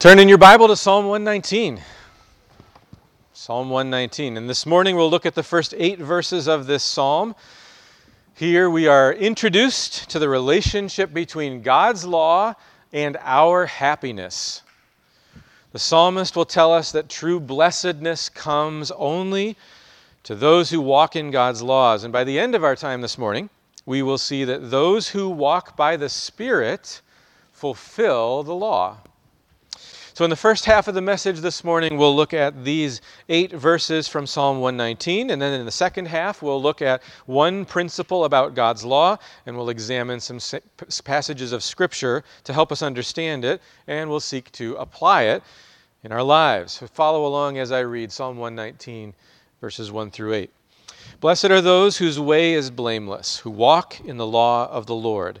Turn in your Bible to Psalm 119. Psalm 119. And this morning we'll look at the first eight verses of this psalm. Here we are introduced to the relationship between God's law and our happiness. The psalmist will tell us that true blessedness comes only to those who walk in God's laws. And by the end of our time this morning, we will see that those who walk by the Spirit fulfill the law. So, in the first half of the message this morning, we'll look at these eight verses from Psalm 119. And then in the second half, we'll look at one principle about God's law, and we'll examine some passages of Scripture to help us understand it, and we'll seek to apply it in our lives. So follow along as I read Psalm 119, verses 1 through 8. Blessed are those whose way is blameless, who walk in the law of the Lord.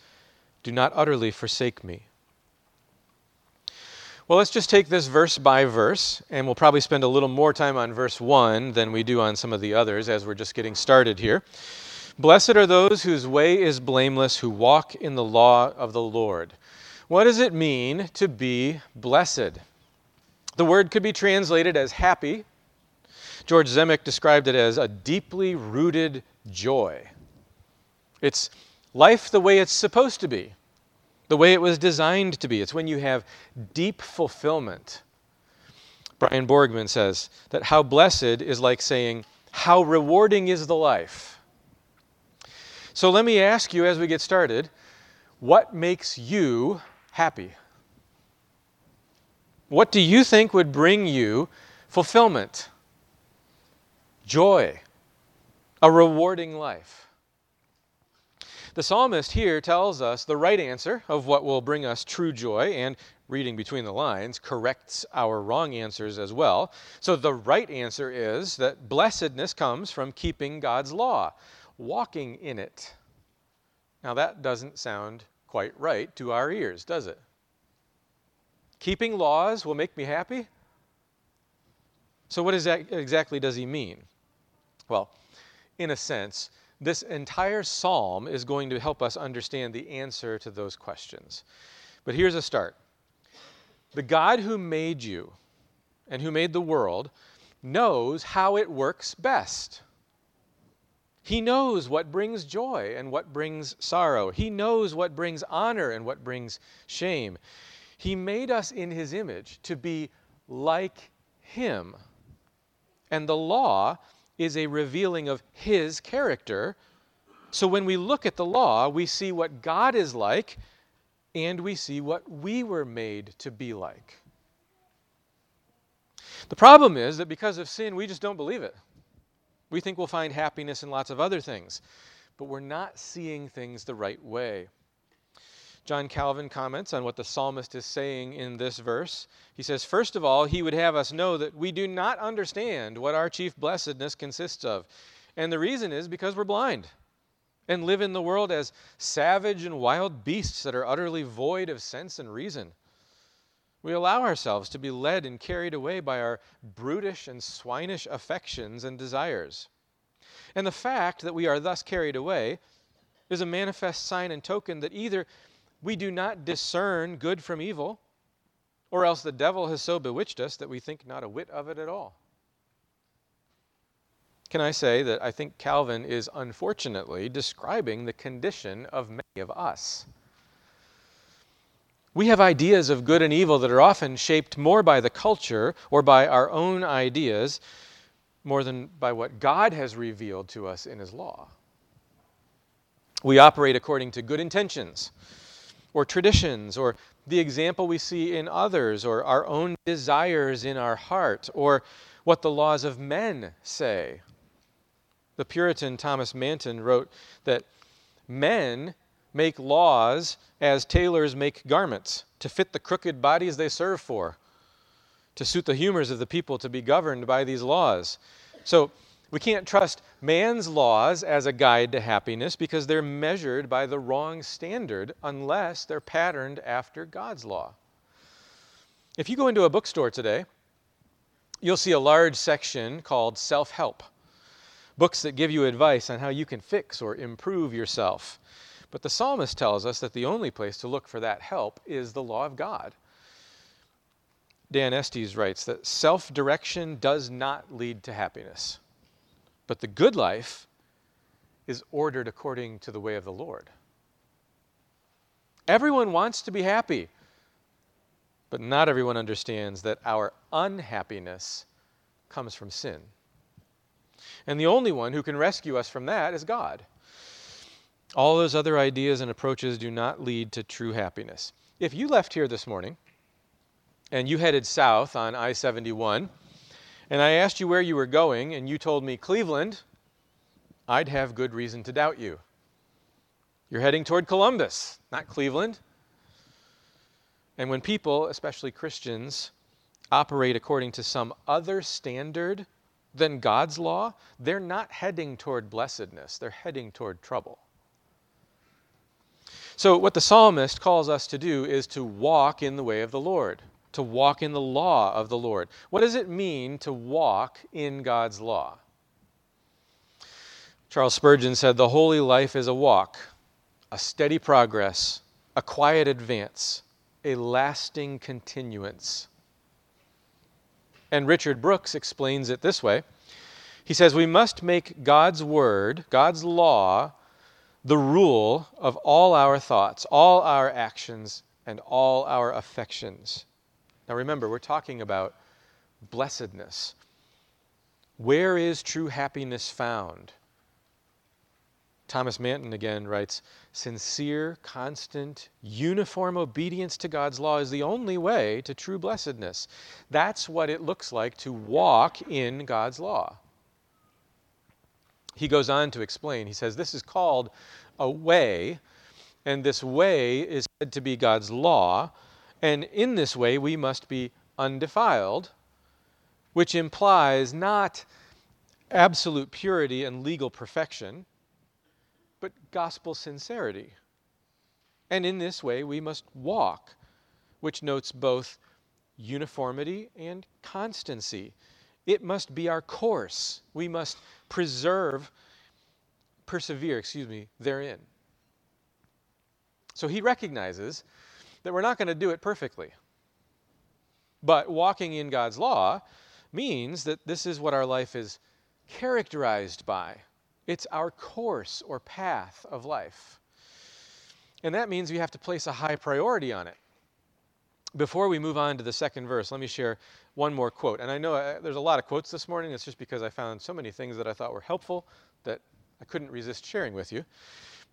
do not utterly forsake me. Well, let's just take this verse by verse, and we'll probably spend a little more time on verse 1 than we do on some of the others as we're just getting started here. Blessed are those whose way is blameless, who walk in the law of the Lord. What does it mean to be blessed? The word could be translated as happy. George Zemek described it as a deeply rooted joy. It's life the way it's supposed to be, the way it was designed to be. It's when you have deep fulfillment. Brian Borgman says that how blessed is like saying, How rewarding is the life? So let me ask you as we get started what makes you happy? What do you think would bring you fulfillment, joy, a rewarding life? The psalmist here tells us the right answer of what will bring us true joy, and reading between the lines corrects our wrong answers as well. So the right answer is that blessedness comes from keeping God's law, walking in it. Now that doesn't sound quite right to our ears, does it? Keeping laws will make me happy? So, what exactly does he mean? Well, in a sense, this entire psalm is going to help us understand the answer to those questions. But here's a start The God who made you and who made the world knows how it works best. He knows what brings joy and what brings sorrow. He knows what brings honor and what brings shame. He made us in His image to be like Him. And the law is a revealing of His character. So when we look at the law, we see what God is like and we see what we were made to be like. The problem is that because of sin, we just don't believe it. We think we'll find happiness in lots of other things, but we're not seeing things the right way. John Calvin comments on what the psalmist is saying in this verse. He says, First of all, he would have us know that we do not understand what our chief blessedness consists of. And the reason is because we're blind and live in the world as savage and wild beasts that are utterly void of sense and reason. We allow ourselves to be led and carried away by our brutish and swinish affections and desires. And the fact that we are thus carried away is a manifest sign and token that either we do not discern good from evil, or else the devil has so bewitched us that we think not a whit of it at all. Can I say that I think Calvin is unfortunately describing the condition of many of us? We have ideas of good and evil that are often shaped more by the culture or by our own ideas more than by what God has revealed to us in His law. We operate according to good intentions or traditions or the example we see in others or our own desires in our heart or what the laws of men say. The Puritan Thomas Manton wrote that men make laws as tailors make garments to fit the crooked bodies they serve for. to suit the humors of the people to be governed by these laws. So we can't trust man's laws as a guide to happiness because they're measured by the wrong standard unless they're patterned after God's law. If you go into a bookstore today, you'll see a large section called self help books that give you advice on how you can fix or improve yourself. But the psalmist tells us that the only place to look for that help is the law of God. Dan Estes writes that self direction does not lead to happiness, but the good life is ordered according to the way of the Lord. Everyone wants to be happy, but not everyone understands that our unhappiness comes from sin. And the only one who can rescue us from that is God. All those other ideas and approaches do not lead to true happiness. If you left here this morning and you headed south on I 71, and I asked you where you were going, and you told me Cleveland, I'd have good reason to doubt you. You're heading toward Columbus, not Cleveland. And when people, especially Christians, operate according to some other standard than God's law, they're not heading toward blessedness, they're heading toward trouble. So, what the psalmist calls us to do is to walk in the way of the Lord to walk in the law of the Lord. What does it mean to walk in God's law? Charles Spurgeon said, The holy life is a walk, a steady progress, a quiet advance, a lasting continuance. And Richard Brooks explains it this way He says, We must make God's word, God's law, the rule of all our thoughts, all our actions, and all our affections. Now remember, we're talking about blessedness. Where is true happiness found? Thomas Manton again writes Sincere, constant, uniform obedience to God's law is the only way to true blessedness. That's what it looks like to walk in God's law. He goes on to explain. He says, This is called a way, and this way is said to be God's law. And in this way, we must be undefiled, which implies not absolute purity and legal perfection, but gospel sincerity. And in this way, we must walk, which notes both uniformity and constancy. It must be our course. We must preserve, persevere, excuse me, therein. So he recognizes that we're not going to do it perfectly. But walking in God's law means that this is what our life is characterized by. It's our course or path of life. And that means we have to place a high priority on it. Before we move on to the second verse, let me share one more quote. And I know uh, there's a lot of quotes this morning. It's just because I found so many things that I thought were helpful that I couldn't resist sharing with you.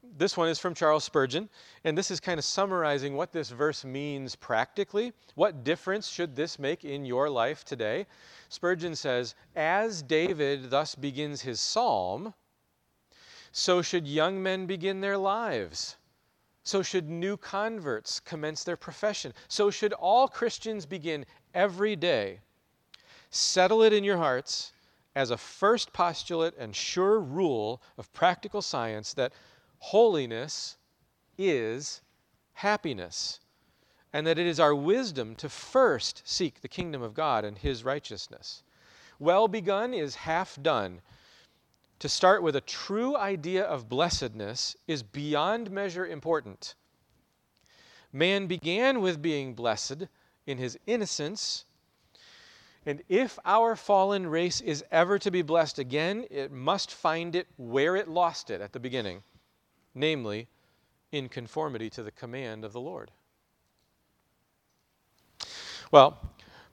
This one is from Charles Spurgeon, and this is kind of summarizing what this verse means practically. What difference should this make in your life today? Spurgeon says, As David thus begins his psalm, so should young men begin their lives. So should new converts commence their profession. So should all Christians begin every day. Settle it in your hearts as a first postulate and sure rule of practical science that holiness is happiness, and that it is our wisdom to first seek the kingdom of God and his righteousness. Well begun is half done. To start with a true idea of blessedness is beyond measure important. Man began with being blessed in his innocence. And if our fallen race is ever to be blessed again, it must find it where it lost it at the beginning namely, in conformity to the command of the Lord. Well,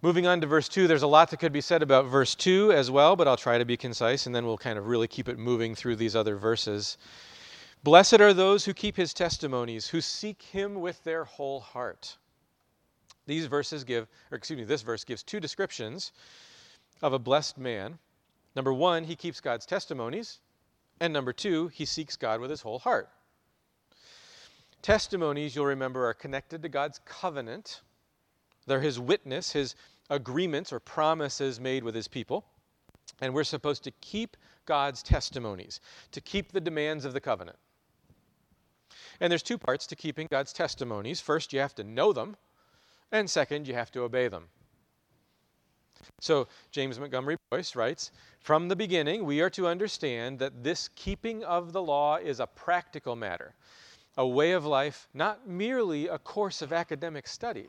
moving on to verse 2, there's a lot that could be said about verse 2 as well, but I'll try to be concise and then we'll kind of really keep it moving through these other verses. Blessed are those who keep his testimonies, who seek him with their whole heart. These verses give, or excuse me, this verse gives two descriptions of a blessed man. Number one, he keeps God's testimonies. And number two, he seeks God with his whole heart. Testimonies, you'll remember, are connected to God's covenant. They're his witness, his agreements or promises made with his people. And we're supposed to keep God's testimonies, to keep the demands of the covenant. And there's two parts to keeping God's testimonies. First, you have to know them, and second, you have to obey them. So, James Montgomery Boice writes From the beginning, we are to understand that this keeping of the law is a practical matter, a way of life, not merely a course of academic study.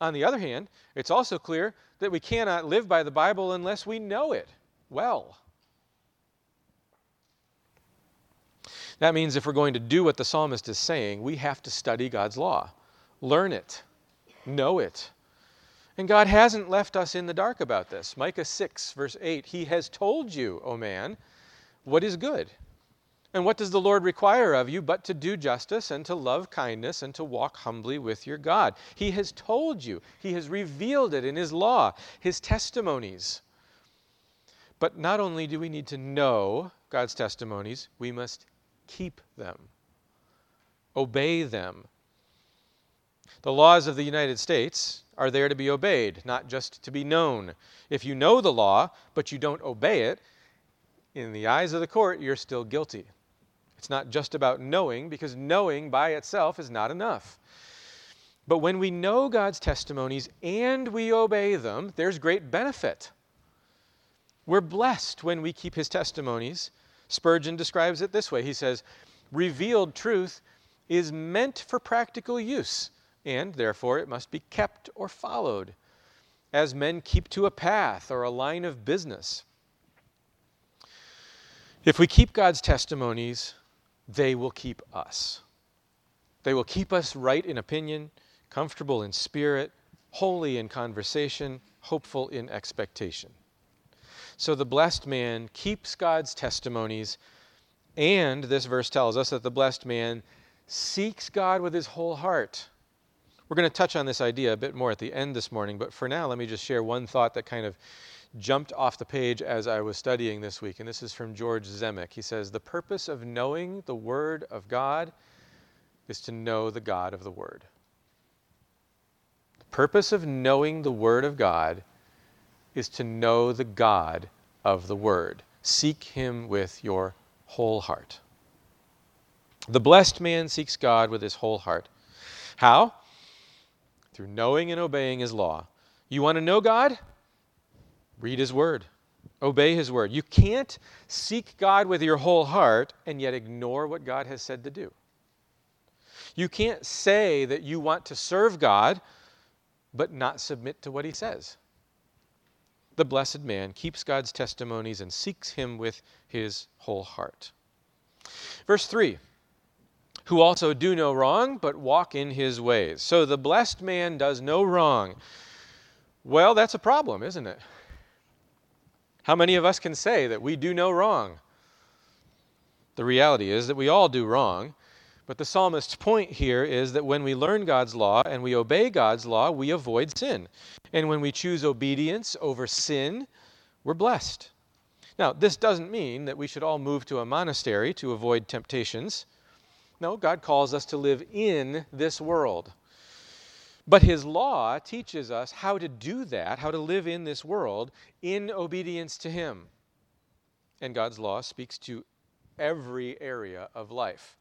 On the other hand, it's also clear that we cannot live by the Bible unless we know it well. That means if we're going to do what the psalmist is saying, we have to study God's law, learn it, know it. And God hasn't left us in the dark about this. Micah 6, verse 8 He has told you, O man, what is good. And what does the Lord require of you but to do justice and to love kindness and to walk humbly with your God? He has told you, He has revealed it in His law, His testimonies. But not only do we need to know God's testimonies, we must keep them, obey them. The laws of the United States are there to be obeyed, not just to be known. If you know the law, but you don't obey it, in the eyes of the court, you're still guilty. It's not just about knowing, because knowing by itself is not enough. But when we know God's testimonies and we obey them, there's great benefit. We're blessed when we keep his testimonies. Spurgeon describes it this way He says, Revealed truth is meant for practical use, and therefore it must be kept or followed, as men keep to a path or a line of business. If we keep God's testimonies, they will keep us. They will keep us right in opinion, comfortable in spirit, holy in conversation, hopeful in expectation. So the blessed man keeps God's testimonies, and this verse tells us that the blessed man seeks God with his whole heart. We're going to touch on this idea a bit more at the end this morning, but for now, let me just share one thought that kind of jumped off the page as I was studying this week, and this is from George Zemek. He says, The purpose of knowing the Word of God is to know the God of the Word. The purpose of knowing the Word of God is to know the God of the Word. Seek Him with your whole heart. The blessed man seeks God with his whole heart. How? Through knowing and obeying His law. You want to know God? Read His Word, obey His Word. You can't seek God with your whole heart and yet ignore what God has said to do. You can't say that you want to serve God but not submit to what He says. The blessed man keeps God's testimonies and seeks Him with his whole heart. Verse 3 who also do no wrong, but walk in his ways. So the blessed man does no wrong. Well, that's a problem, isn't it? How many of us can say that we do no wrong? The reality is that we all do wrong. But the psalmist's point here is that when we learn God's law and we obey God's law, we avoid sin. And when we choose obedience over sin, we're blessed. Now, this doesn't mean that we should all move to a monastery to avoid temptations. No, God calls us to live in this world. But his law teaches us how to do that, how to live in this world in obedience to him. And God's law speaks to every area of life.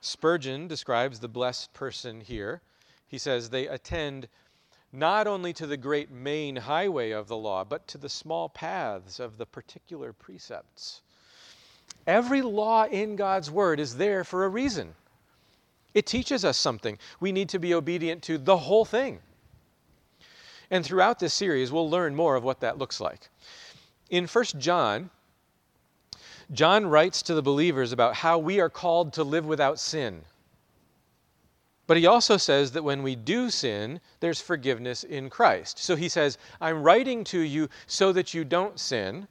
Spurgeon describes the blessed person here. He says they attend not only to the great main highway of the law, but to the small paths of the particular precepts. Every law in God's Word is there for a reason. It teaches us something. We need to be obedient to the whole thing. And throughout this series, we'll learn more of what that looks like. In 1 John, John writes to the believers about how we are called to live without sin. But he also says that when we do sin, there's forgiveness in Christ. So he says, I'm writing to you so that you don't sin.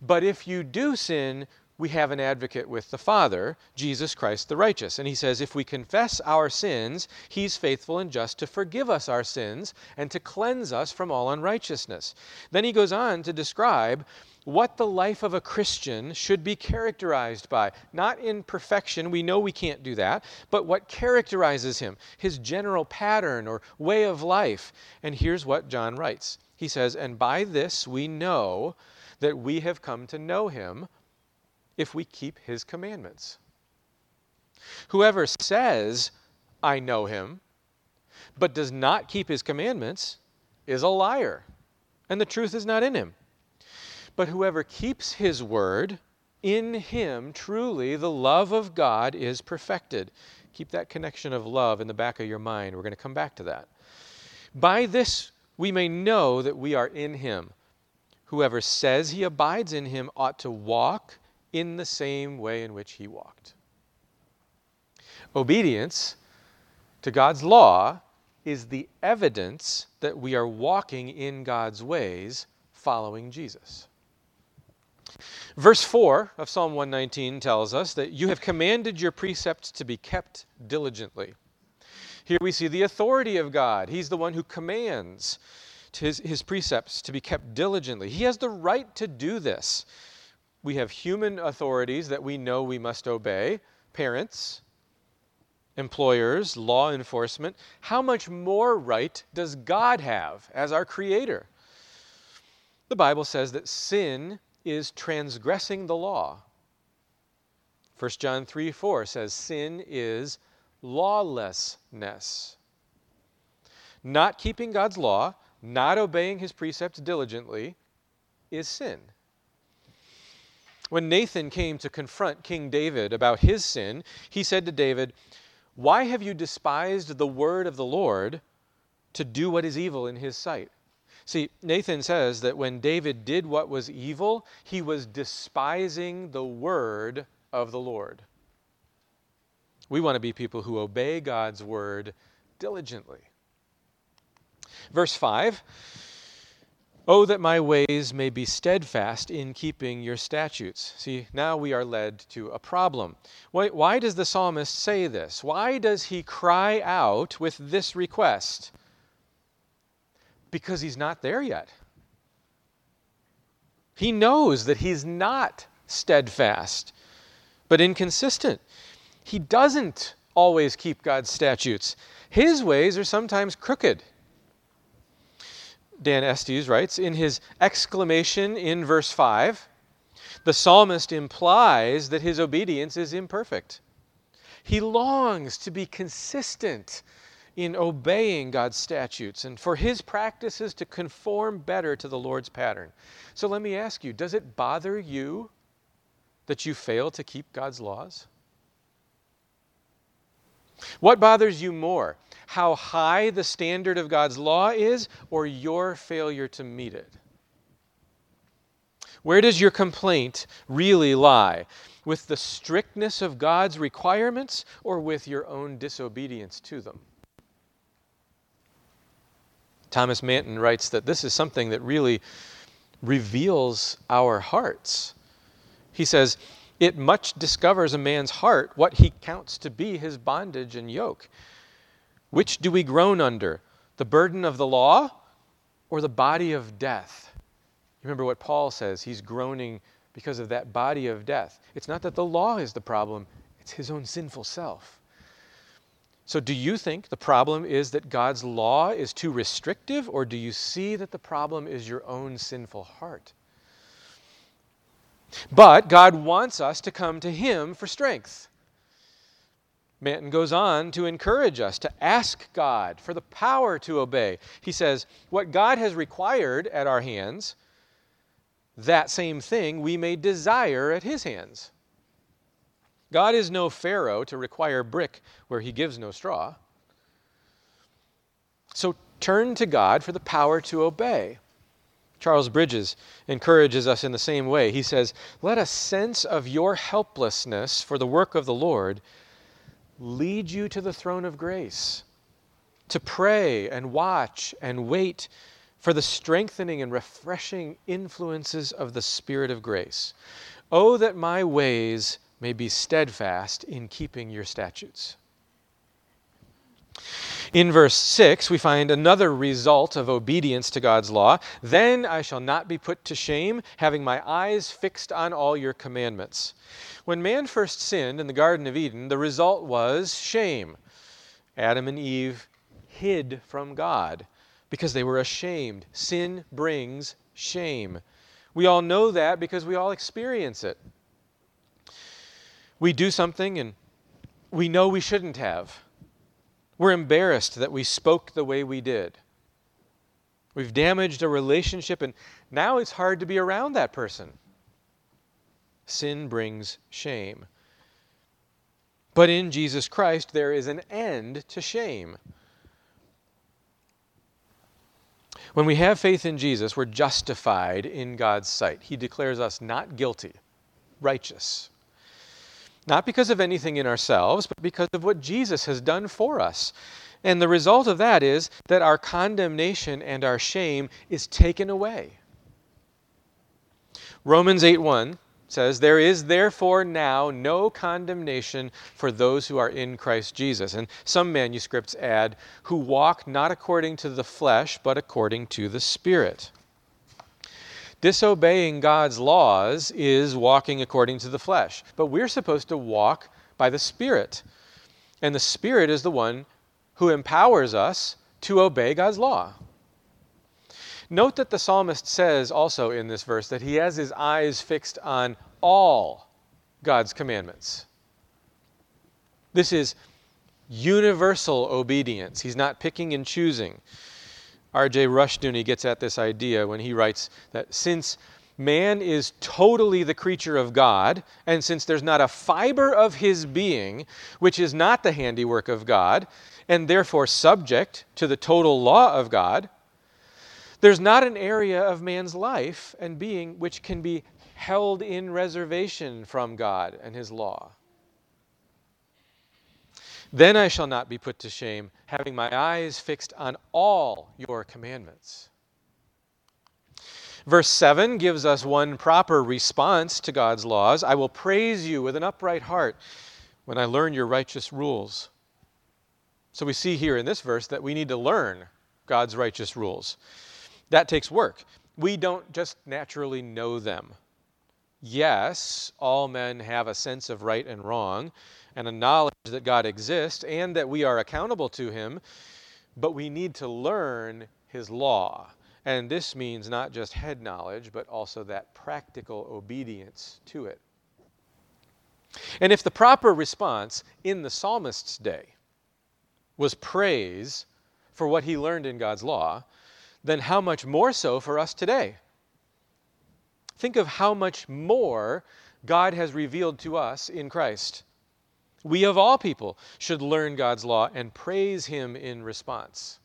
But if you do sin, we have an advocate with the Father, Jesus Christ the righteous. And he says, if we confess our sins, he's faithful and just to forgive us our sins and to cleanse us from all unrighteousness. Then he goes on to describe what the life of a Christian should be characterized by. Not in perfection, we know we can't do that, but what characterizes him, his general pattern or way of life. And here's what John writes He says, And by this we know that we have come to know him if we keep his commandments. Whoever says, I know him, but does not keep his commandments, is a liar, and the truth is not in him. But whoever keeps his word, in him truly the love of God is perfected. Keep that connection of love in the back of your mind. We're going to come back to that. By this we may know that we are in him. Whoever says he abides in him ought to walk in the same way in which he walked. Obedience to God's law is the evidence that we are walking in God's ways, following Jesus. Verse 4 of Psalm 119 tells us that you have commanded your precepts to be kept diligently. Here we see the authority of God. He's the one who commands his, his precepts to be kept diligently. He has the right to do this we have human authorities that we know we must obey parents, employers, law enforcement. How much more right does God have as our creator? The Bible says that sin is transgressing the law. 1 John 3 4 says sin is lawlessness. Not keeping God's law, not obeying his precepts diligently, is sin. When Nathan came to confront King David about his sin, he said to David, Why have you despised the word of the Lord to do what is evil in his sight? See, Nathan says that when David did what was evil, he was despising the word of the Lord. We want to be people who obey God's word diligently. Verse 5 Oh, that my ways may be steadfast in keeping your statutes. See, now we are led to a problem. Why, why, does the psalmist say this? Why does he cry out with this request? Because he's not there yet. He knows that he's not steadfast, but inconsistent. He doesn't always keep God's statutes. His ways are sometimes crooked. Dan Estes writes, in his exclamation in verse 5, the psalmist implies that his obedience is imperfect. He longs to be consistent in obeying God's statutes and for his practices to conform better to the Lord's pattern. So let me ask you does it bother you that you fail to keep God's laws? What bothers you more? How high the standard of God's law is, or your failure to meet it? Where does your complaint really lie? With the strictness of God's requirements, or with your own disobedience to them? Thomas Manton writes that this is something that really reveals our hearts. He says, it much discovers a man's heart what he counts to be his bondage and yoke. Which do we groan under? The burden of the law or the body of death? Remember what Paul says? He's groaning because of that body of death. It's not that the law is the problem, it's his own sinful self. So, do you think the problem is that God's law is too restrictive, or do you see that the problem is your own sinful heart? But God wants us to come to Him for strength. Manton goes on to encourage us to ask God for the power to obey. He says, What God has required at our hands, that same thing we may desire at His hands. God is no Pharaoh to require brick where He gives no straw. So turn to God for the power to obey. Charles Bridges encourages us in the same way. He says, Let a sense of your helplessness for the work of the Lord lead you to the throne of grace, to pray and watch and wait for the strengthening and refreshing influences of the Spirit of grace. Oh, that my ways may be steadfast in keeping your statutes. In verse 6, we find another result of obedience to God's law. Then I shall not be put to shame, having my eyes fixed on all your commandments. When man first sinned in the Garden of Eden, the result was shame. Adam and Eve hid from God because they were ashamed. Sin brings shame. We all know that because we all experience it. We do something and we know we shouldn't have. We're embarrassed that we spoke the way we did. We've damaged a relationship, and now it's hard to be around that person. Sin brings shame. But in Jesus Christ, there is an end to shame. When we have faith in Jesus, we're justified in God's sight. He declares us not guilty, righteous. Not because of anything in ourselves, but because of what Jesus has done for us. And the result of that is that our condemnation and our shame is taken away. Romans 8 1 says, There is therefore now no condemnation for those who are in Christ Jesus. And some manuscripts add, who walk not according to the flesh, but according to the Spirit. Disobeying God's laws is walking according to the flesh, but we're supposed to walk by the Spirit. And the Spirit is the one who empowers us to obey God's law. Note that the psalmist says also in this verse that he has his eyes fixed on all God's commandments. This is universal obedience. He's not picking and choosing. R.J. Rushdoony gets at this idea when he writes that since man is totally the creature of God, and since there's not a fiber of his being which is not the handiwork of God, and therefore subject to the total law of God, there's not an area of man's life and being which can be held in reservation from God and his law. Then I shall not be put to shame, having my eyes fixed on all your commandments. Verse 7 gives us one proper response to God's laws I will praise you with an upright heart when I learn your righteous rules. So we see here in this verse that we need to learn God's righteous rules. That takes work. We don't just naturally know them. Yes, all men have a sense of right and wrong and a knowledge that God exists and that we are accountable to Him, but we need to learn His law. And this means not just head knowledge, but also that practical obedience to it. And if the proper response in the psalmist's day was praise for what he learned in God's law, then how much more so for us today? Think of how much more God has revealed to us in Christ. We, of all people, should learn God's law and praise Him in response.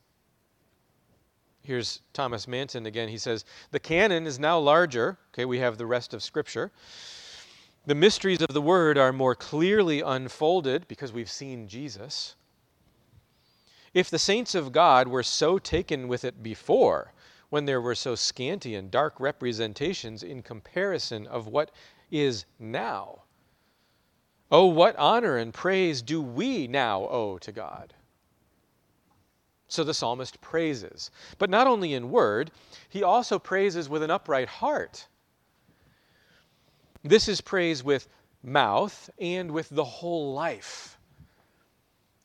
Here's Thomas Manton again. He says, The canon is now larger. Okay, we have the rest of Scripture. The mysteries of the Word are more clearly unfolded because we've seen Jesus. If the saints of God were so taken with it before, when there were so scanty and dark representations in comparison of what is now, oh, what honor and praise do we now owe to God? So the psalmist praises, but not only in word, he also praises with an upright heart. This is praise with mouth and with the whole life.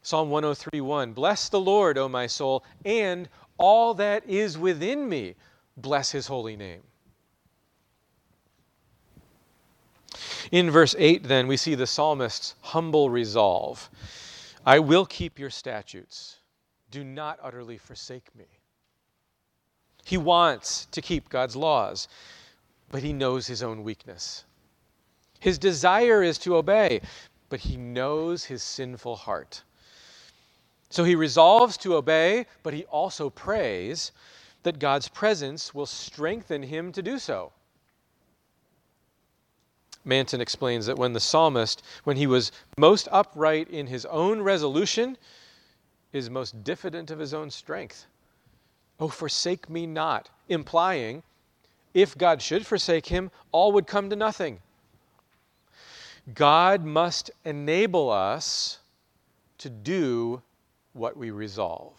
Psalm 103:1 Bless the Lord, O my soul, and all that is within me. Bless his holy name. In verse 8, then, we see the psalmist's humble resolve I will keep your statutes. Do not utterly forsake me. He wants to keep God's laws, but he knows his own weakness. His desire is to obey, but he knows his sinful heart. So he resolves to obey, but he also prays that God's presence will strengthen him to do so. Manton explains that when the psalmist, when he was most upright in his own resolution, is most diffident of his own strength. Oh, forsake me not, implying if God should forsake him, all would come to nothing. God must enable us to do what we resolve.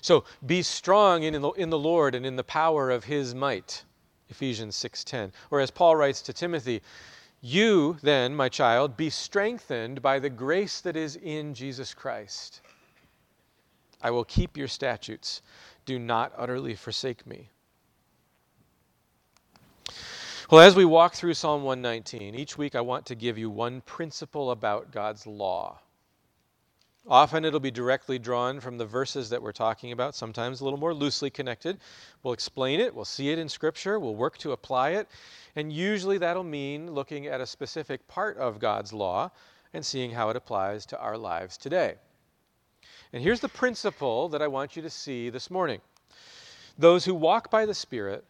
So be strong in the, in the Lord and in the power of his might. Ephesians 6:10. Or as Paul writes to Timothy, you then, my child, be strengthened by the grace that is in Jesus Christ. I will keep your statutes. Do not utterly forsake me. Well, as we walk through Psalm 119, each week I want to give you one principle about God's law. Often it'll be directly drawn from the verses that we're talking about, sometimes a little more loosely connected. We'll explain it, we'll see it in Scripture, we'll work to apply it, and usually that'll mean looking at a specific part of God's law and seeing how it applies to our lives today. And here's the principle that I want you to see this morning those who walk by the Spirit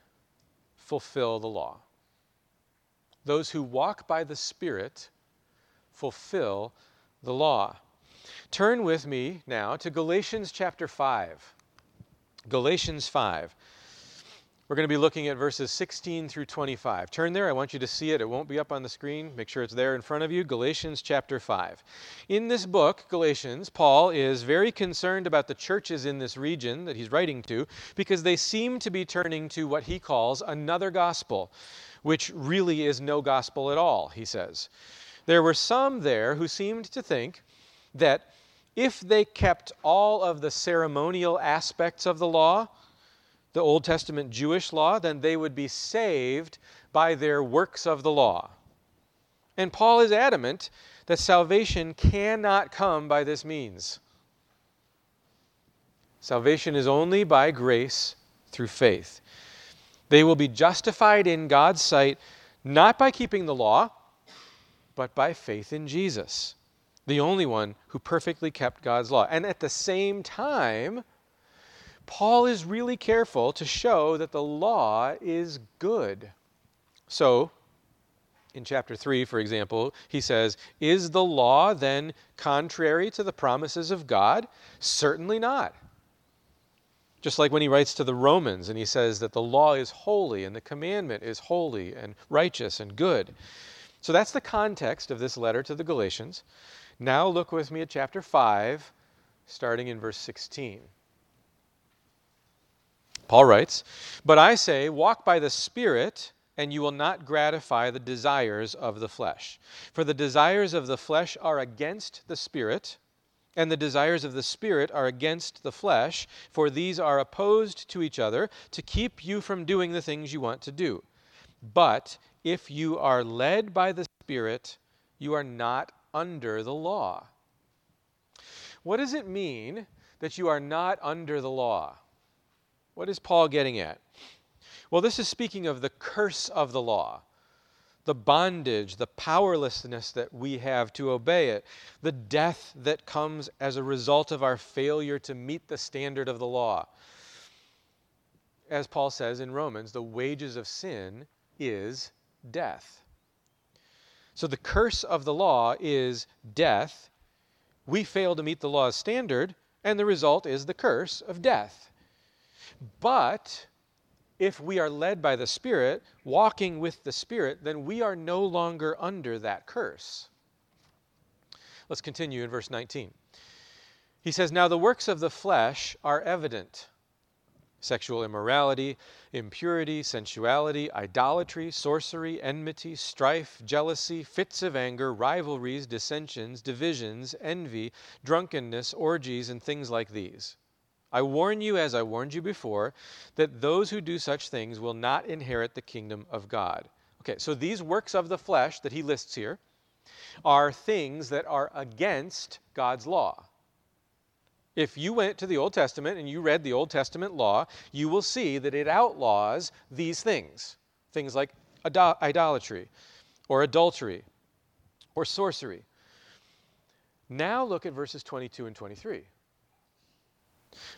fulfill the law. Those who walk by the Spirit fulfill the law. Turn with me now to Galatians chapter 5. Galatians 5. We're going to be looking at verses 16 through 25. Turn there. I want you to see it. It won't be up on the screen. Make sure it's there in front of you. Galatians chapter 5. In this book, Galatians, Paul is very concerned about the churches in this region that he's writing to because they seem to be turning to what he calls another gospel which really is no gospel at all, he says. There were some there who seemed to think that if they kept all of the ceremonial aspects of the law, the Old Testament Jewish law, then they would be saved by their works of the law. And Paul is adamant that salvation cannot come by this means. Salvation is only by grace through faith. They will be justified in God's sight not by keeping the law, but by faith in Jesus, the only one who perfectly kept God's law. And at the same time, Paul is really careful to show that the law is good. So, in chapter 3, for example, he says, Is the law then contrary to the promises of God? Certainly not. Just like when he writes to the Romans and he says that the law is holy and the commandment is holy and righteous and good. So that's the context of this letter to the Galatians. Now look with me at chapter 5, starting in verse 16. Paul writes, But I say, walk by the Spirit, and you will not gratify the desires of the flesh. For the desires of the flesh are against the Spirit and the desires of the Spirit are against the flesh, for these are opposed to each other to keep you from doing the things you want to do. But if you are led by the Spirit, you are not under the law. What does it mean that you are not under the law? What is Paul getting at? Well, this is speaking of the curse of the law the bondage, the powerlessness that we have to obey it, the death that comes as a result of our failure to meet the standard of the law. As Paul says in Romans, the wages of sin is death. So the curse of the law is death. We fail to meet the law's standard, and the result is the curse of death. But if we are led by the Spirit, walking with the Spirit, then we are no longer under that curse. Let's continue in verse 19. He says, Now the works of the flesh are evident sexual immorality, impurity, sensuality, idolatry, sorcery, enmity, strife, jealousy, fits of anger, rivalries, dissensions, divisions, envy, drunkenness, orgies, and things like these I warn you, as I warned you before, that those who do such things will not inherit the kingdom of God. Okay, so these works of the flesh that he lists here are things that are against God's law. If you went to the Old Testament and you read the Old Testament law, you will see that it outlaws these things things like idolatry or adultery or sorcery. Now look at verses 22 and 23.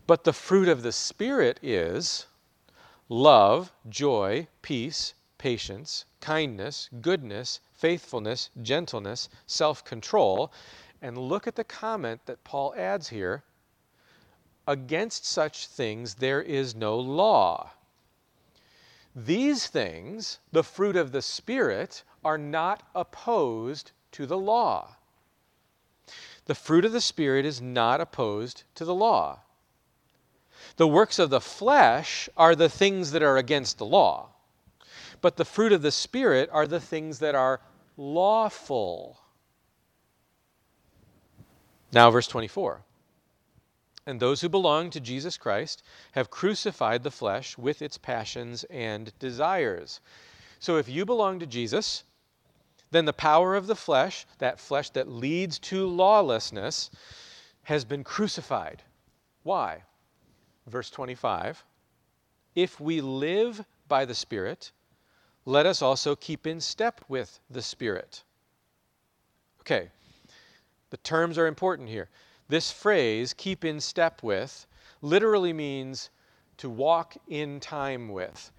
But the fruit of the Spirit is love, joy, peace, patience, kindness, goodness, faithfulness, gentleness, self control. And look at the comment that Paul adds here against such things there is no law. These things, the fruit of the Spirit, are not opposed to the law. The fruit of the Spirit is not opposed to the law. The works of the flesh are the things that are against the law, but the fruit of the Spirit are the things that are lawful. Now, verse 24. And those who belong to Jesus Christ have crucified the flesh with its passions and desires. So if you belong to Jesus, then the power of the flesh, that flesh that leads to lawlessness, has been crucified. Why? Verse 25 If we live by the Spirit, let us also keep in step with the Spirit. Okay, the terms are important here. This phrase, keep in step with, literally means to walk in time with.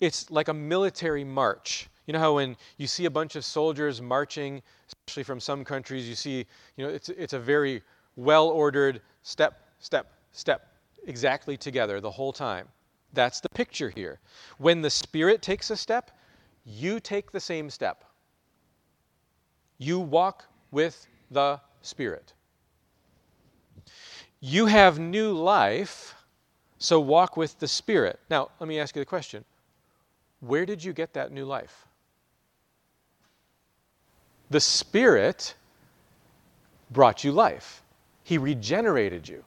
It's like a military march. You know how when you see a bunch of soldiers marching, especially from some countries, you see, you know, it's, it's a very well ordered step, step, step, exactly together the whole time. That's the picture here. When the Spirit takes a step, you take the same step. You walk with the Spirit. You have new life, so walk with the Spirit. Now, let me ask you the question where did you get that new life? The Spirit brought you life, He regenerated you.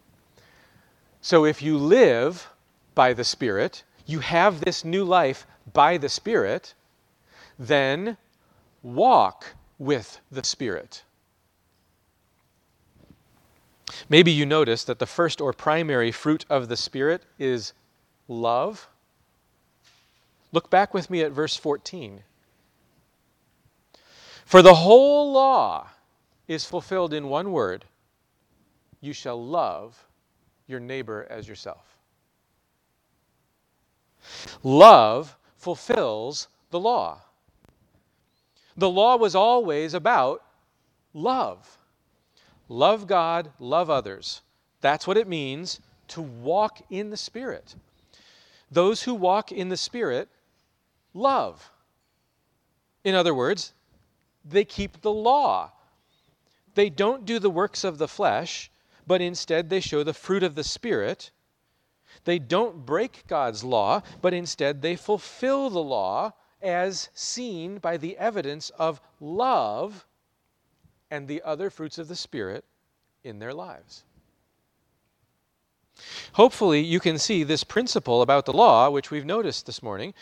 So if you live by the Spirit, you have this new life by the Spirit, then walk with the Spirit. Maybe you notice that the first or primary fruit of the Spirit is love. Look back with me at verse 14. For the whole law is fulfilled in one word you shall love your neighbor as yourself. Love fulfills the law. The law was always about love. Love God, love others. That's what it means to walk in the Spirit. Those who walk in the Spirit love. In other words, they keep the law. They don't do the works of the flesh, but instead they show the fruit of the Spirit. They don't break God's law, but instead they fulfill the law as seen by the evidence of love and the other fruits of the Spirit in their lives. Hopefully, you can see this principle about the law, which we've noticed this morning.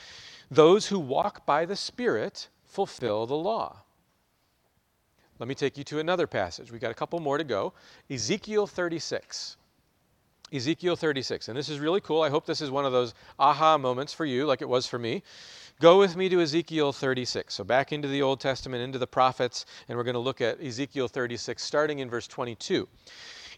Those who walk by the Spirit fulfill the law. Let me take you to another passage. We've got a couple more to go. Ezekiel 36. Ezekiel 36. And this is really cool. I hope this is one of those aha moments for you, like it was for me. Go with me to Ezekiel 36. So, back into the Old Testament, into the prophets, and we're going to look at Ezekiel 36, starting in verse 22.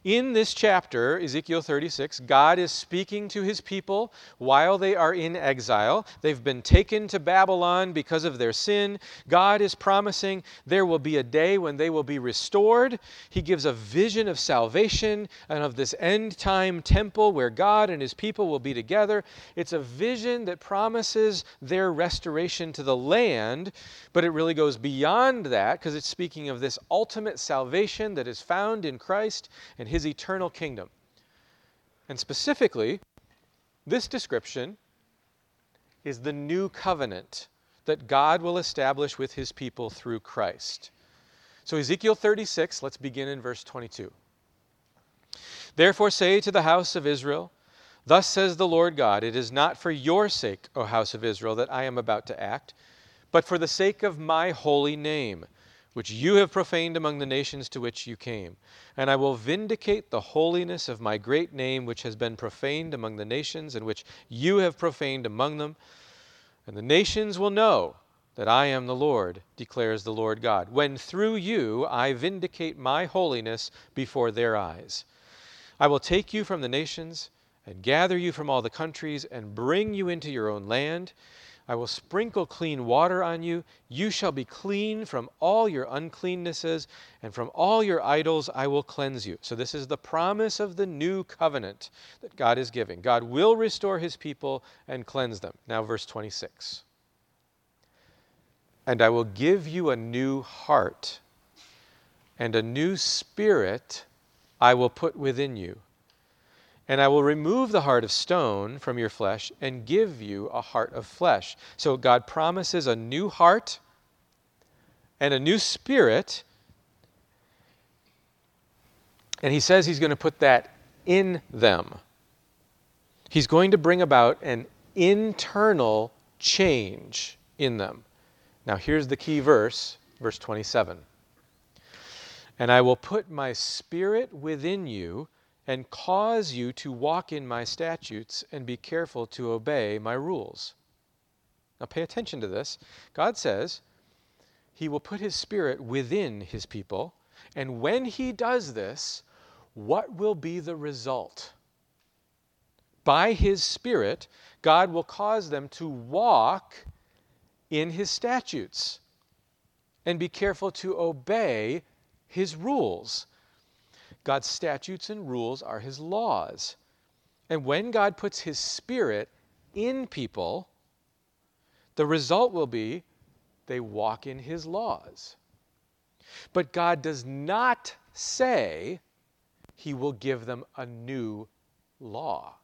In this chapter, Ezekiel 36, God is speaking to his people while they are in exile. They've been taken to Babylon because of their sin. God is promising there will be a day when they will be restored. He gives a vision of salvation and of this end time temple where God and his people will be together. It's a vision that promises their restoration to the land, but it really goes beyond that because it's speaking of this ultimate salvation that is found in Christ and his eternal kingdom. And specifically, this description is the new covenant that God will establish with his people through Christ. So, Ezekiel 36, let's begin in verse 22. Therefore, say to the house of Israel, Thus says the Lord God, It is not for your sake, O house of Israel, that I am about to act, but for the sake of my holy name which you have profaned among the nations to which you came. And I will vindicate the holiness of my great name, which has been profaned among the nations, and which you have profaned among them. And the nations will know that I am the Lord, declares the Lord God, when through you I vindicate my holiness before their eyes. I will take you from the nations and gather you from all the countries and bring you into your own land I will sprinkle clean water on you. You shall be clean from all your uncleannesses, and from all your idols I will cleanse you. So, this is the promise of the new covenant that God is giving. God will restore his people and cleanse them. Now, verse 26. And I will give you a new heart, and a new spirit I will put within you and I will remove the heart of stone from your flesh and give you a heart of flesh. So God promises a new heart and a new spirit. And he says he's going to put that in them. He's going to bring about an internal change in them. Now, here's the key verse, verse 27. And I will put my spirit within you and cause you to walk in my statutes and be careful to obey my rules. Now, pay attention to this. God says he will put his spirit within his people, and when he does this, what will be the result? By his spirit, God will cause them to walk in his statutes and be careful to obey his rules. God's statutes and rules are his laws. And when God puts his spirit in people, the result will be they walk in his laws. But God does not say he will give them a new law.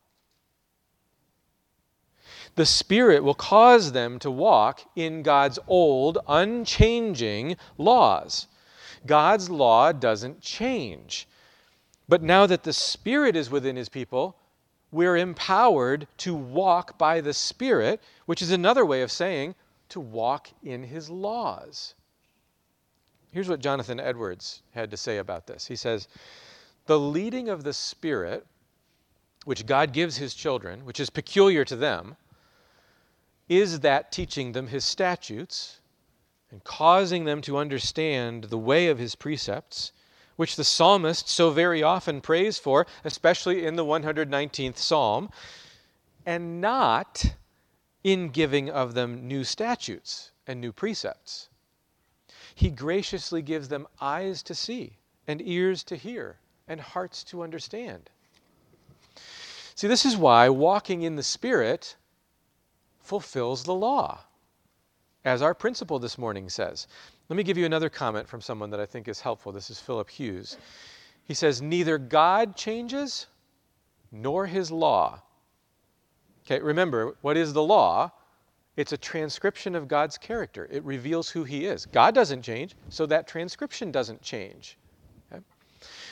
The Spirit will cause them to walk in God's old, unchanging laws. God's law doesn't change. But now that the Spirit is within his people, we're empowered to walk by the Spirit, which is another way of saying to walk in his laws. Here's what Jonathan Edwards had to say about this. He says, The leading of the Spirit, which God gives his children, which is peculiar to them, is that teaching them his statutes and causing them to understand the way of his precepts which the psalmist so very often prays for, especially in the 119th psalm, and not in giving of them new statutes and new precepts. He graciously gives them eyes to see, and ears to hear, and hearts to understand. See, this is why walking in the Spirit fulfills the law, as our principle this morning says. Let me give you another comment from someone that I think is helpful. This is Philip Hughes. He says, Neither God changes nor his law. Okay, remember, what is the law? It's a transcription of God's character. It reveals who he is. God doesn't change, so that transcription doesn't change. Okay?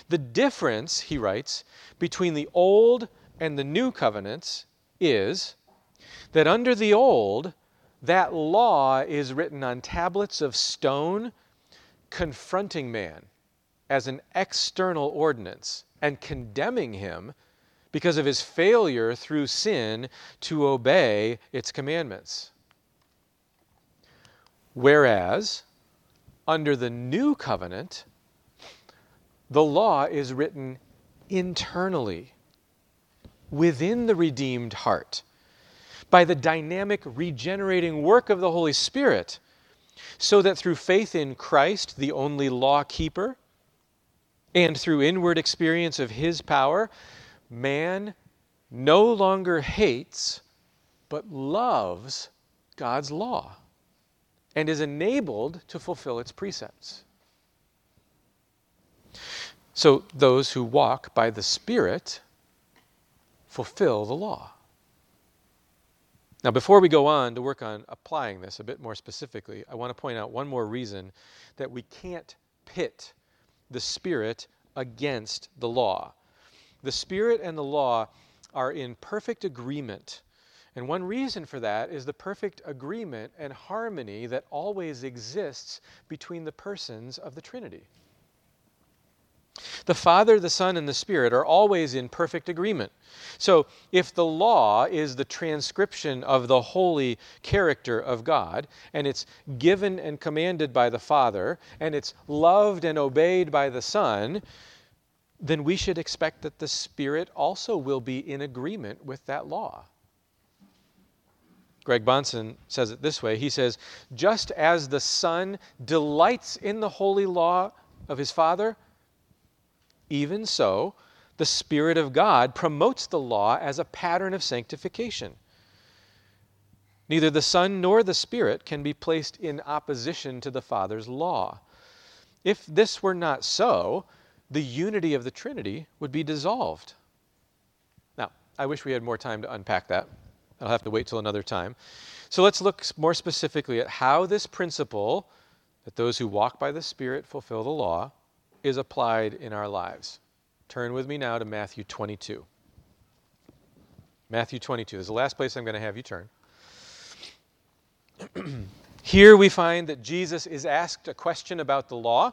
The difference, he writes, between the old and the new covenants is that under the old, that law is written on tablets of stone, confronting man as an external ordinance and condemning him because of his failure through sin to obey its commandments. Whereas, under the new covenant, the law is written internally within the redeemed heart by the dynamic regenerating work of the Holy Spirit, so that through faith in Christ, the only law keeper, and through inward experience of His power, man no longer hates, but loves God's law and is enabled to fulfill its precepts. So those who walk by the Spirit fulfill the law. Now, before we go on to work on applying this a bit more specifically, I want to point out one more reason that we can't pit the Spirit against the law. The Spirit and the law are in perfect agreement. And one reason for that is the perfect agreement and harmony that always exists between the persons of the Trinity. The Father, the Son, and the Spirit are always in perfect agreement. So, if the law is the transcription of the holy character of God, and it's given and commanded by the Father, and it's loved and obeyed by the Son, then we should expect that the Spirit also will be in agreement with that law. Greg Bahnsen says it this way He says, Just as the Son delights in the holy law of his Father, even so, the Spirit of God promotes the law as a pattern of sanctification. Neither the Son nor the Spirit can be placed in opposition to the Father's law. If this were not so, the unity of the Trinity would be dissolved. Now, I wish we had more time to unpack that. I'll have to wait till another time. So let's look more specifically at how this principle that those who walk by the Spirit fulfill the law is applied in our lives. Turn with me now to Matthew 22. Matthew 22 is the last place I'm going to have you turn. Here we find that Jesus is asked a question about the law.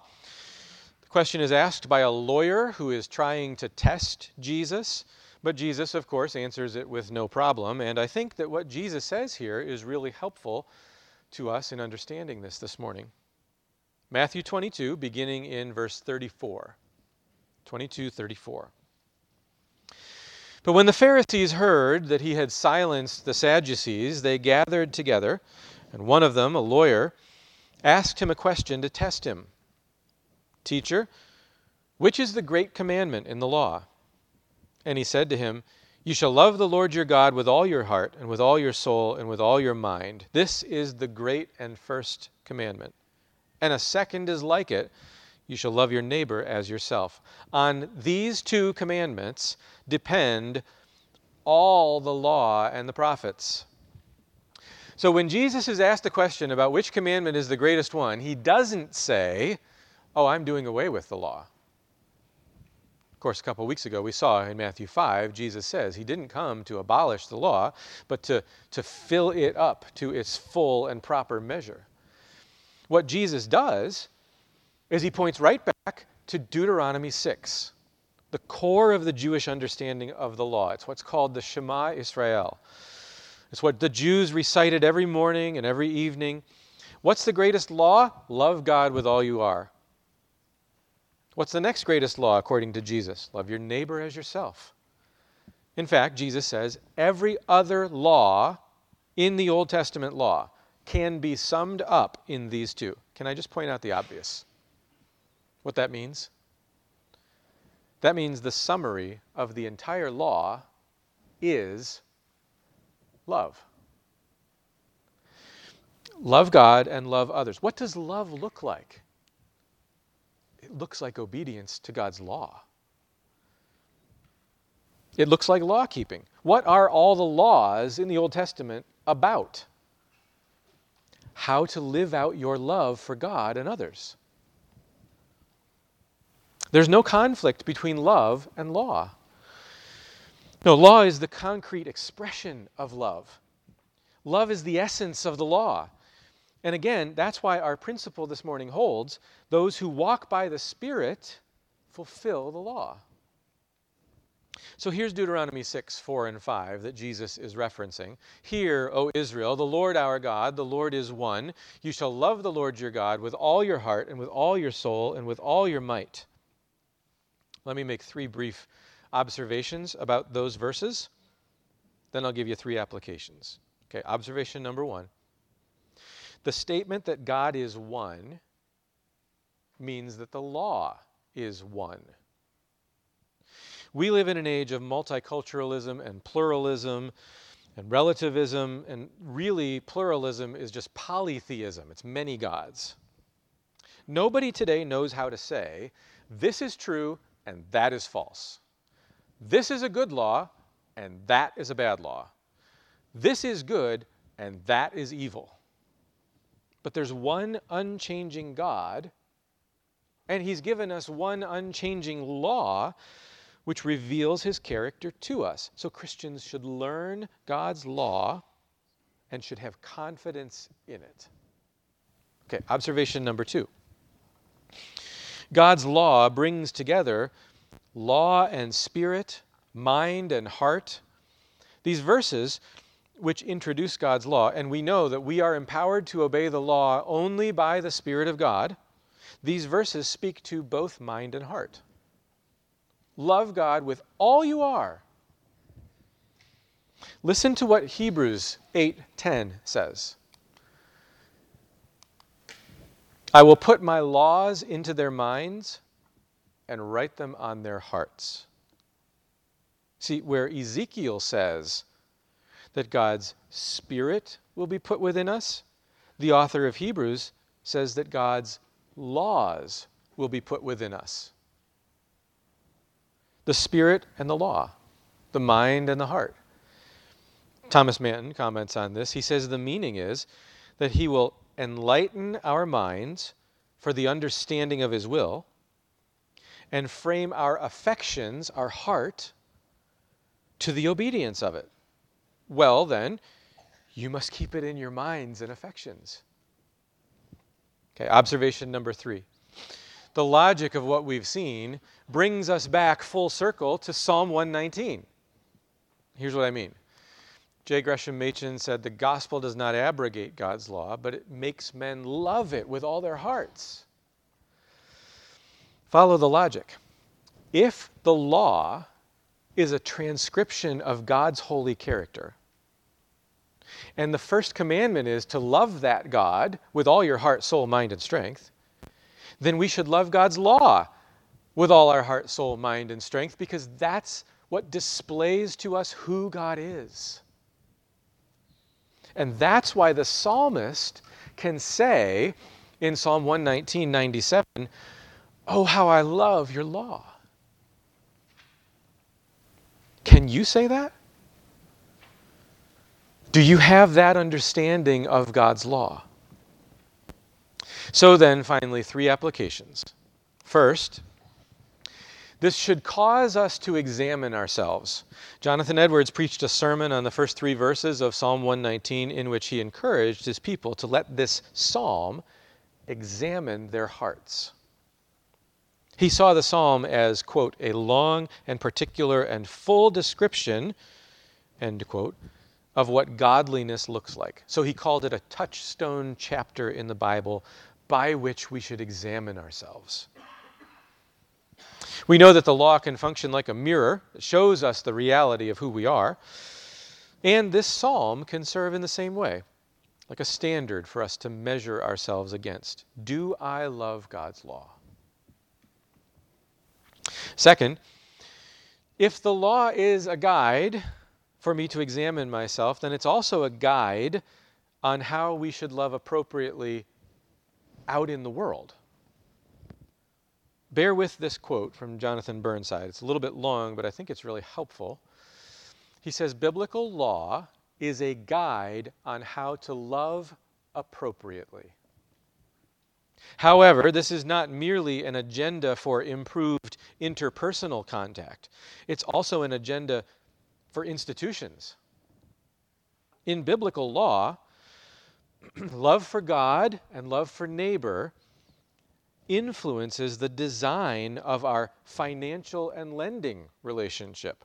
The question is asked by a lawyer who is trying to test Jesus. But Jesus, of course, answers it with no problem. And I think that what Jesus says here is really helpful to us in understanding this this morning. Matthew 22, beginning in verse 34. 22, 34. But when the Pharisees heard that he had silenced the Sadducees, they gathered together, and one of them, a lawyer, asked him a question to test him Teacher, which is the great commandment in the law? And he said to him, You shall love the Lord your God with all your heart, and with all your soul, and with all your mind. This is the great and first commandment. And a second is like it you shall love your neighbor as yourself. On these two commandments depend all the law and the prophets. So when Jesus is asked a question about which commandment is the greatest one, he doesn't say, Oh, I'm doing away with the law Of course, a couple weeks ago, we saw in Matthew 5, Jesus says he didn't come to abolish the law, but to, to fill it up to its full and proper measure. What Jesus does is he points right back to Deuteronomy 6, the core of the Jewish understanding of the law. It's what's called the Shema Israel. It's what the Jews recited every morning and every evening. What's the greatest law? Love God with all you are. What's the next greatest law according to Jesus? Love your neighbor as yourself. In fact, Jesus says every other law in the Old Testament law can be summed up in these two. Can I just point out the obvious? What that means? That means the summary of the entire law is love. Love God and love others. What does love look like? it looks like obedience to God's law. It looks like law keeping. What are all the laws in the Old Testament about? How to live out your love for God and others. There's no conflict between love and law. No, law is the concrete expression of love. Love is the essence of the law. And again, that's why our principle this morning holds those who walk by the Spirit fulfill the law. So here's Deuteronomy 6, 4, and 5 that Jesus is referencing. Hear, O Israel, the Lord our God, the Lord is one. You shall love the Lord your God with all your heart, and with all your soul, and with all your might. Let me make three brief observations about those verses. Then I'll give you three applications. Okay, observation number one the statement that God is one means that the law is one. We live in an age of multiculturalism and pluralism and relativism, and really, pluralism is just polytheism, it's many gods. Nobody today knows how to say, this is true and that is false. This is a good law and that is a bad law. This is good and that is evil. But there's one unchanging God, and He's given us one unchanging law which reveals His character to us. So Christians should learn God's law and should have confidence in it. Okay, observation number two God's law brings together law and spirit, mind and heart. These verses which introduce God's law, and we know that we are empowered to obey the law only by the Spirit of God, these verses speak to both mind and heart. Love God with all you are. Listen to what Hebrews 8:10 says. I will put my laws into their minds and write them on their hearts. See, where Ezekiel says that God's Spirit will be put within us, the author of Hebrews says that God's laws will be put within us. The Spirit and the law, the mind and the heart. Thomas Manton comments on this. He says the meaning is that He will enlighten our minds for the understanding of His will, and frame our affections, our heart, to the obedience of it. Well, then, you must keep it in your minds and affections. Okay, observation number three. The logic of what we've seen brings us back full circle to Psalm 119. Here's what I mean J. Gresham Machen said, The gospel does not abrogate God's law, but it makes men love it with all their hearts. Follow the logic. If the law is a transcription of God's holy character, and the first commandment is to love that God with all your heart, soul, mind, and strength, then we should love God's law with all our heart, soul, mind, and strength because that's what displays to us who God is. And that's why the psalmist can say in Psalm 119, 97, Oh, how I love your law. Can you say that? Do you have that understanding of God's law? So then, finally, three applications. First, this should cause us to examine ourselves. Jonathan Edwards preached a sermon on the first three verses of Psalm 119 in which he encouraged his people to let this psalm examine their hearts. He saw the psalm as, quote, a long and particular and full description, end quote, of what godliness looks like. So he called it a touchstone chapter in the Bible by which we should examine ourselves. We know that the law can function like a mirror, it shows us the reality of who we are. And this psalm can serve in the same way, like a standard for us to measure ourselves against. Do I love God's law? Second, if the law is a guide for me to examine myself, then it's also a guide on how we should love appropriately out in the world. Bear with this quote from Jonathan Burnside. It's a little bit long, but I think it's really helpful. He says Biblical law is a guide on how to love appropriately. However, this is not merely an agenda for improved interpersonal contact, it's also an agenda for institutions. In biblical law, love for God and love for neighbor influences the design of our financial and lending relationship,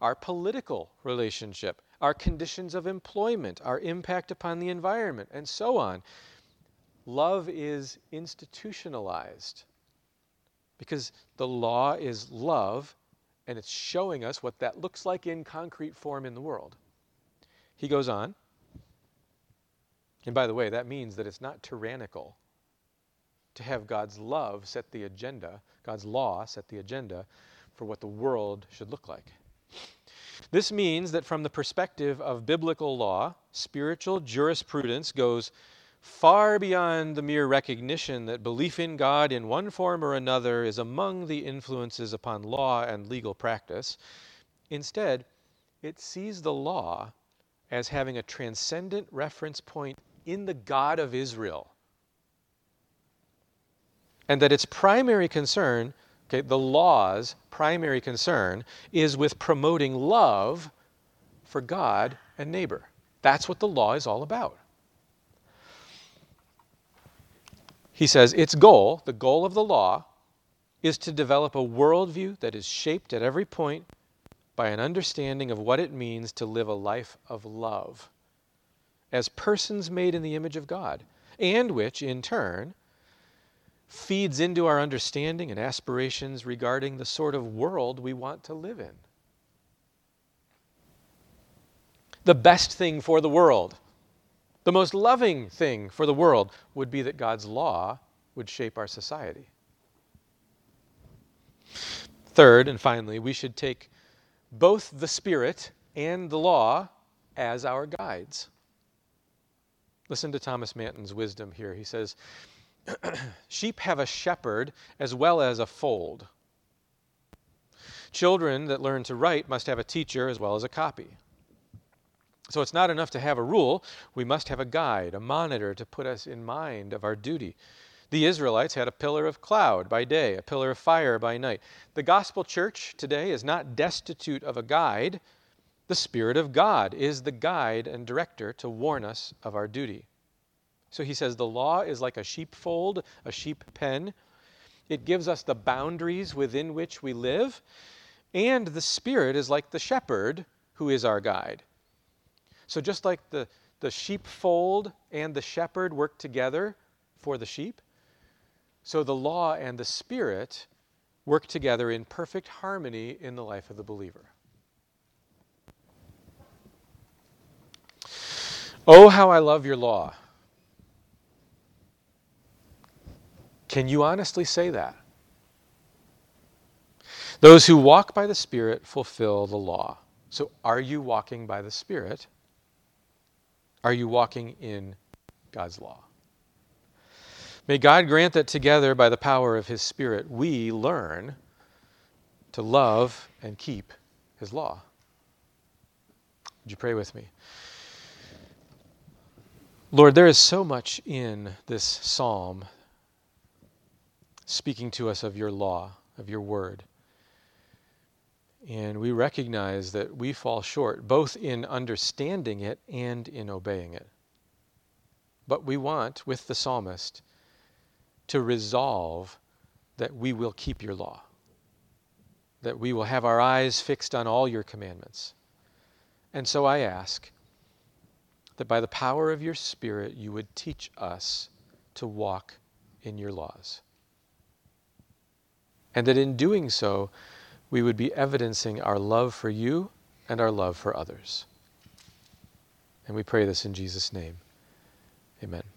our political relationship, our conditions of employment, our impact upon the environment, and so on. Love is institutionalized because the law is love and it's showing us what that looks like in concrete form in the world. He goes on, and by the way, that means that it's not tyrannical to have God's love set the agenda, God's law set the agenda for what the world should look like. This means that from the perspective of biblical law, spiritual jurisprudence goes far beyond the mere recognition that belief in God in one form or another is among the influences upon law and legal practice. Instead, it sees the law as having a transcendent reference point in the God of Israel and that its primary concern, okay, the law's primary concern, is with promoting love for God and neighbor. That's what the law is all about. He says its goal, the goal of the law, is to develop a worldview that is shaped at every point by an understanding of what it means to live a life of love as persons made in the image of God, and which, in turn, feeds into our understanding and aspirations regarding the sort of world we want to live in. the best thing for the world, the most loving thing for the world would be that God's law would shape our society. Third, and finally, we should take both the Spirit and the law as our guides. Listen to Thomas Manton's wisdom here. He says, Sheep have a shepherd as well as a fold. Children that learn to write must have a teacher as well as a copy. So it's not enough to have a rule, we must have a guide, a monitor to put us in mind of our duty. The Israelites had a pillar of cloud by day, a pillar of fire by night. The gospel church today is not destitute of a guide. The Spirit of God is the guide and director to warn us of our duty. So he says the law is like a sheepfold, a sheep pen. It gives us the boundaries within which we live. And the Spirit is like the shepherd who is our guide. So just like the, the sheepfold and the shepherd work together for the sheep, so the law and the Spirit work together in perfect harmony in the life of the believer. Oh, how I love your law. Can you honestly say that? Those who walk by the Spirit fulfill the law. So, are you walking by the Spirit? Are you walking in God's law? May God grant that together, by the power of His Spirit, we learn to love and keep His law. Would you pray with me? Lord, there is so much in this psalm speaking to us of your law, of your word. And we recognize that we fall short, both in understanding it and in obeying it. But we want, with the psalmist, to resolve that we will keep your law, that we will have our eyes fixed on all your commandments. And so I ask that by the power of your Spirit, you would teach us to walk in your laws and that in doing so, we would be evidencing our love for you and our love for others. And we pray this in Jesus' name. Amen.